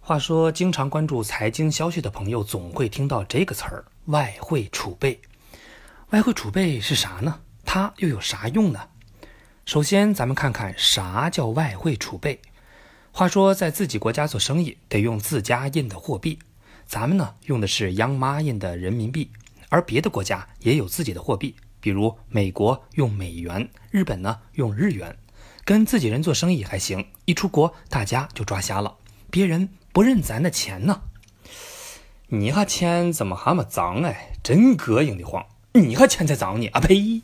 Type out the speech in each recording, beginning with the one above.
话说，经常关注财经消息的朋友，总会听到这个词儿“外汇储备”。外汇储备是啥呢？它又有啥用呢？首先，咱们看看啥叫外汇储备。话说，在自己国家做生意得用自家印的货币，咱们呢用的是央妈印的人民币，而别的国家也有自己的货币，比如美国用美元，日本呢用日元。跟自己人做生意还行，一出国大家就抓瞎了，别人。不认咱的钱呢？你哈钱怎么那么脏哎？真膈应的慌！你哈钱才脏呢！啊呸！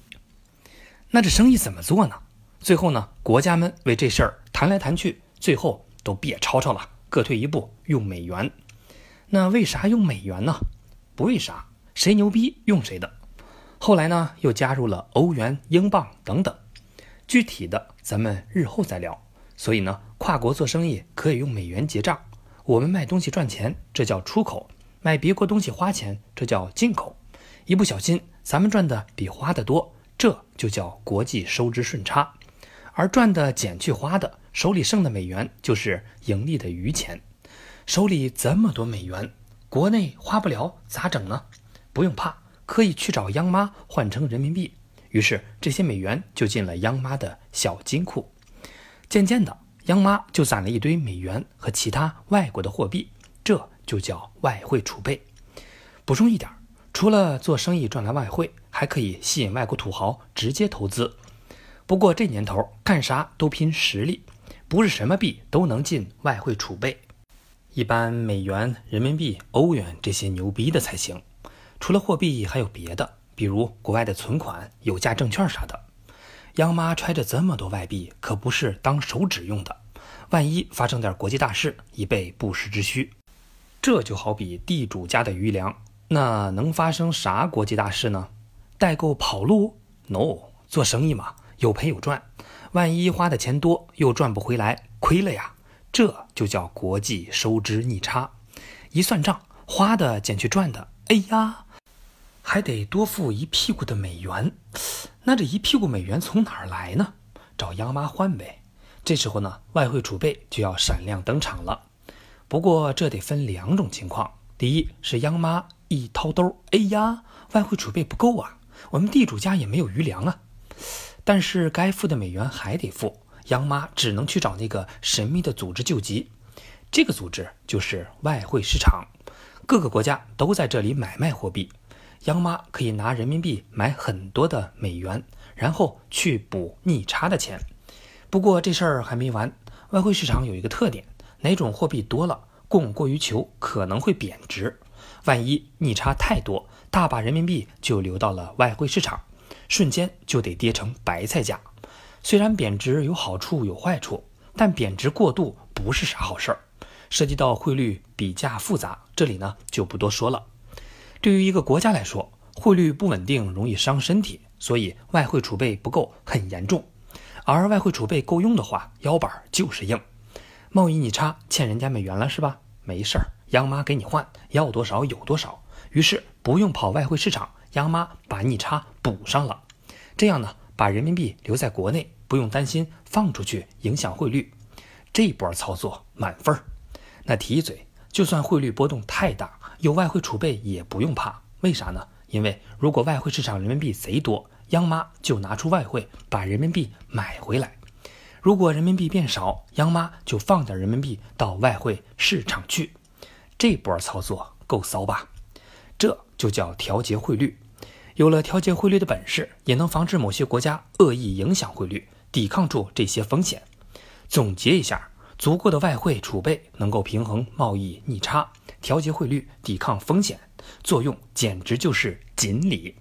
那这生意怎么做呢？最后呢，国家们为这事儿谈来谈去，最后都别吵吵了，各退一步，用美元。那为啥用美元呢？不为啥，谁牛逼用谁的。后来呢，又加入了欧元、英镑等等，具体的咱们日后再聊。所以呢，跨国做生意可以用美元结账。我们卖东西赚钱，这叫出口；卖别国东西花钱，这叫进口。一不小心，咱们赚的比花的多，这就叫国际收支顺差。而赚的减去花的，手里剩的美元就是盈利的余钱。手里这么多美元，国内花不了咋整呢？不用怕，可以去找央妈换成人民币。于是这些美元就进了央妈的小金库。渐渐的。央妈就攒了一堆美元和其他外国的货币，这就叫外汇储备。补充一点，除了做生意赚来外汇，还可以吸引外国土豪直接投资。不过这年头干啥都拼实力，不是什么币都能进外汇储备。一般美元、人民币、欧元这些牛逼的才行。除了货币，还有别的，比如国外的存款、有价证券啥的。央妈揣着这么多外币，可不是当手指用的。万一发生点国际大事，以备不时之需。这就好比地主家的余粮，那能发生啥国际大事呢？代购跑路？No，做生意嘛，有赔有赚。万一花的钱多，又赚不回来，亏了呀。这就叫国际收支逆差。一算账，花的减去赚的，哎呀，还得多付一屁股的美元。那这一屁股美元从哪儿来呢？找央妈换呗。这时候呢，外汇储备就要闪亮登场了。不过这得分两种情况：第一是央妈一掏兜，哎呀，外汇储备不够啊，我们地主家也没有余粮啊。但是该付的美元还得付，央妈只能去找那个神秘的组织救急。这个组织就是外汇市场，各个国家都在这里买卖货币。央妈可以拿人民币买很多的美元，然后去补逆差的钱。不过这事儿还没完，外汇市场有一个特点：哪种货币多了，供过于求，可能会贬值。万一逆差太多，大把人民币就流到了外汇市场，瞬间就得跌成白菜价。虽然贬值有好处有坏处，但贬值过度不是啥好事儿，涉及到汇率比价复杂，这里呢就不多说了。对于一个国家来说，汇率不稳定容易伤身体，所以外汇储备不够很严重。而外汇储备够用的话，腰板就是硬。贸易逆差欠人家美元了是吧？没事儿，央妈给你换，要多少有多少。于是不用跑外汇市场，央妈把逆差补上了。这样呢，把人民币留在国内，不用担心放出去影响汇率。这波操作满分儿。那提一嘴，就算汇率波动太大。有外汇储备也不用怕，为啥呢？因为如果外汇市场人民币贼多，央妈就拿出外汇把人民币买回来；如果人民币变少，央妈就放点人民币到外汇市场去。这波操作够骚吧？这就叫调节汇率。有了调节汇率的本事，也能防止某些国家恶意影响汇率，抵抗住这些风险。总结一下。足够的外汇储备能够平衡贸易逆差，调节汇率，抵抗风险，作用简直就是锦鲤。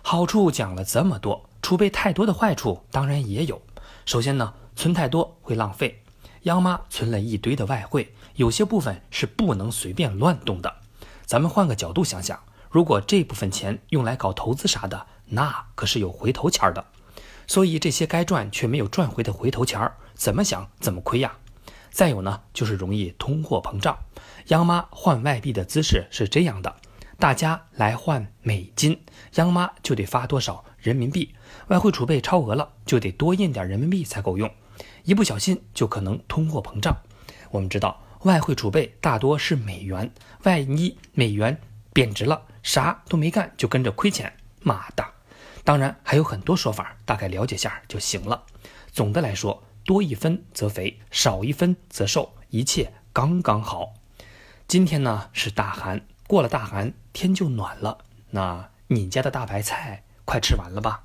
好处讲了这么多，储备太多的坏处当然也有。首先呢，存太多会浪费。央妈存了一堆的外汇，有些部分是不能随便乱动的。咱们换个角度想想，如果这部分钱用来搞投资啥的，那可是有回头钱的。所以这些该赚却没有赚回的回头钱，怎么想怎么亏呀。再有呢，就是容易通货膨胀。央妈换外币的姿势是这样的：大家来换美金，央妈就得发多少人民币。外汇储备超额了，就得多印点人民币才够用，一不小心就可能通货膨胀。我们知道，外汇储备大多是美元，万一美元贬值了，啥都没干就跟着亏钱，妈的！当然还有很多说法，大概了解下就行了。总的来说，多一分则肥，少一分则瘦，一切刚刚好。今天呢是大寒，过了大寒天就暖了。那你家的大白菜快吃完了吧？